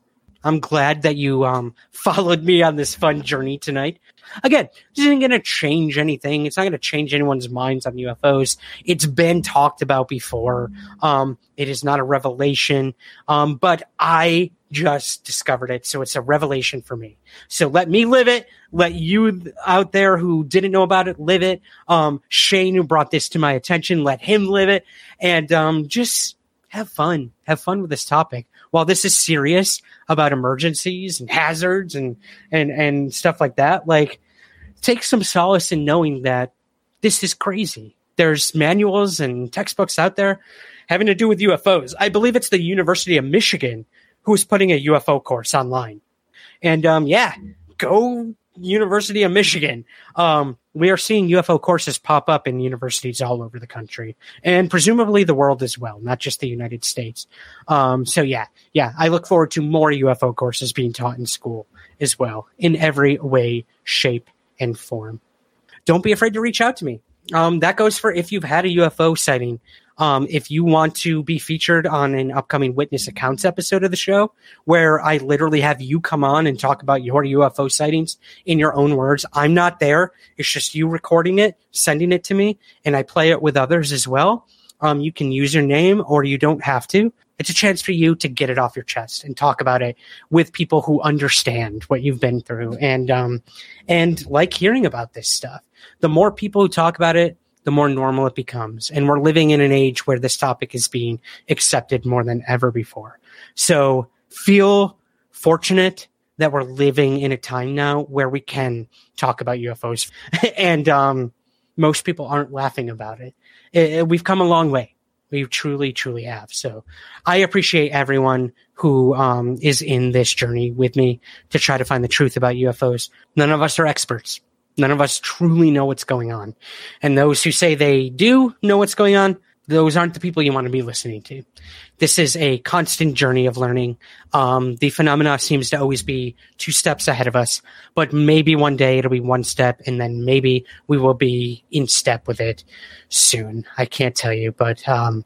I'm glad that you um, followed me on this fun journey tonight. Again, this isn't going to change anything. It's not going to change anyone's minds on UFOs. It's been talked about before. Um, it is not a revelation, um, but I just discovered it, so it's a revelation for me. So let me live it. Let you out there who didn't know about it live it. Um, Shane, who brought this to my attention, let him live it, and um, just have fun. Have fun with this topic. While this is serious about emergencies and hazards and and and stuff like that, like take some solace in knowing that this is crazy. There's manuals and textbooks out there having to do with UFOs. I believe it's the University of Michigan who is putting a UFO course online. And um, yeah, go University of Michigan. Um, we are seeing UFO courses pop up in universities all over the country and presumably the world as well, not just the United States. Um, so yeah, yeah, I look forward to more UFO courses being taught in school as well in every way, shape, and form. Don't be afraid to reach out to me. Um, that goes for if you've had a UFO sighting. Um, if you want to be featured on an upcoming witness accounts episode of the show, where I literally have you come on and talk about your UFO sightings in your own words, I'm not there. It's just you recording it, sending it to me, and I play it with others as well. Um, you can use your name or you don't have to. It's a chance for you to get it off your chest and talk about it with people who understand what you've been through and um, and like hearing about this stuff. The more people who talk about it, the more normal it becomes. And we're living in an age where this topic is being accepted more than ever before. So feel fortunate that we're living in a time now where we can talk about UFOs and um, most people aren't laughing about it. it, it we've come a long way. We truly, truly have. So I appreciate everyone who um, is in this journey with me to try to find the truth about UFOs. None of us are experts. None of us truly know what's going on. And those who say they do know what's going on, those aren't the people you want to be listening to. This is a constant journey of learning. Um, the phenomena seems to always be two steps ahead of us, but maybe one day it'll be one step and then maybe we will be in step with it soon. I can't tell you, but, um,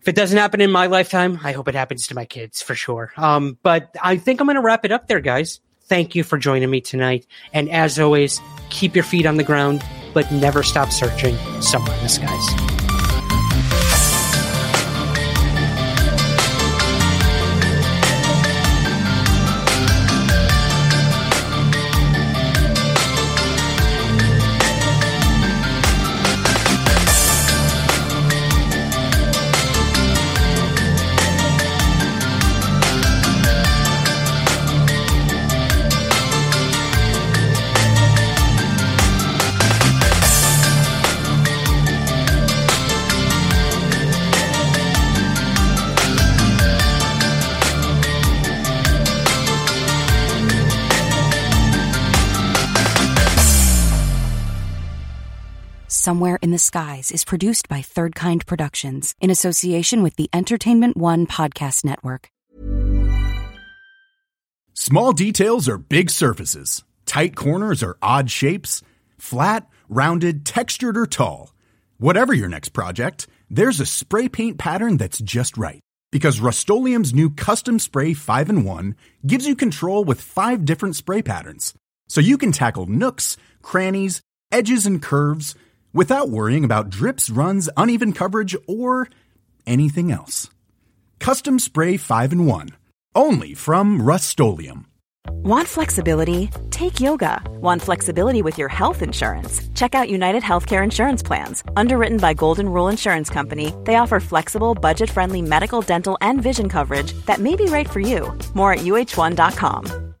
if it doesn't happen in my lifetime, I hope it happens to my kids for sure. Um, but I think I'm going to wrap it up there, guys. Thank you for joining me tonight. And as always, keep your feet on the ground, but never stop searching somewhere in the skies. Somewhere in the Skies is produced by Third Kind Productions in association with the Entertainment One Podcast Network. Small details are big surfaces, tight corners are odd shapes, flat, rounded, textured, or tall. Whatever your next project, there's a spray paint pattern that's just right. Because Rust-Oleum Custom Spray 5 and 1 gives you control with five different spray patterns. So you can tackle nooks, crannies, edges, and curves without worrying about drips, runs, uneven coverage, or anything else. Custom Spray 5 and 1. Only from Rust Want flexibility? Take yoga. Want flexibility with your health insurance? Check out United Healthcare Insurance Plans. Underwritten by Golden Rule Insurance Company, they offer flexible, budget friendly medical, dental, and vision coverage that may be right for you. More at uh1.com.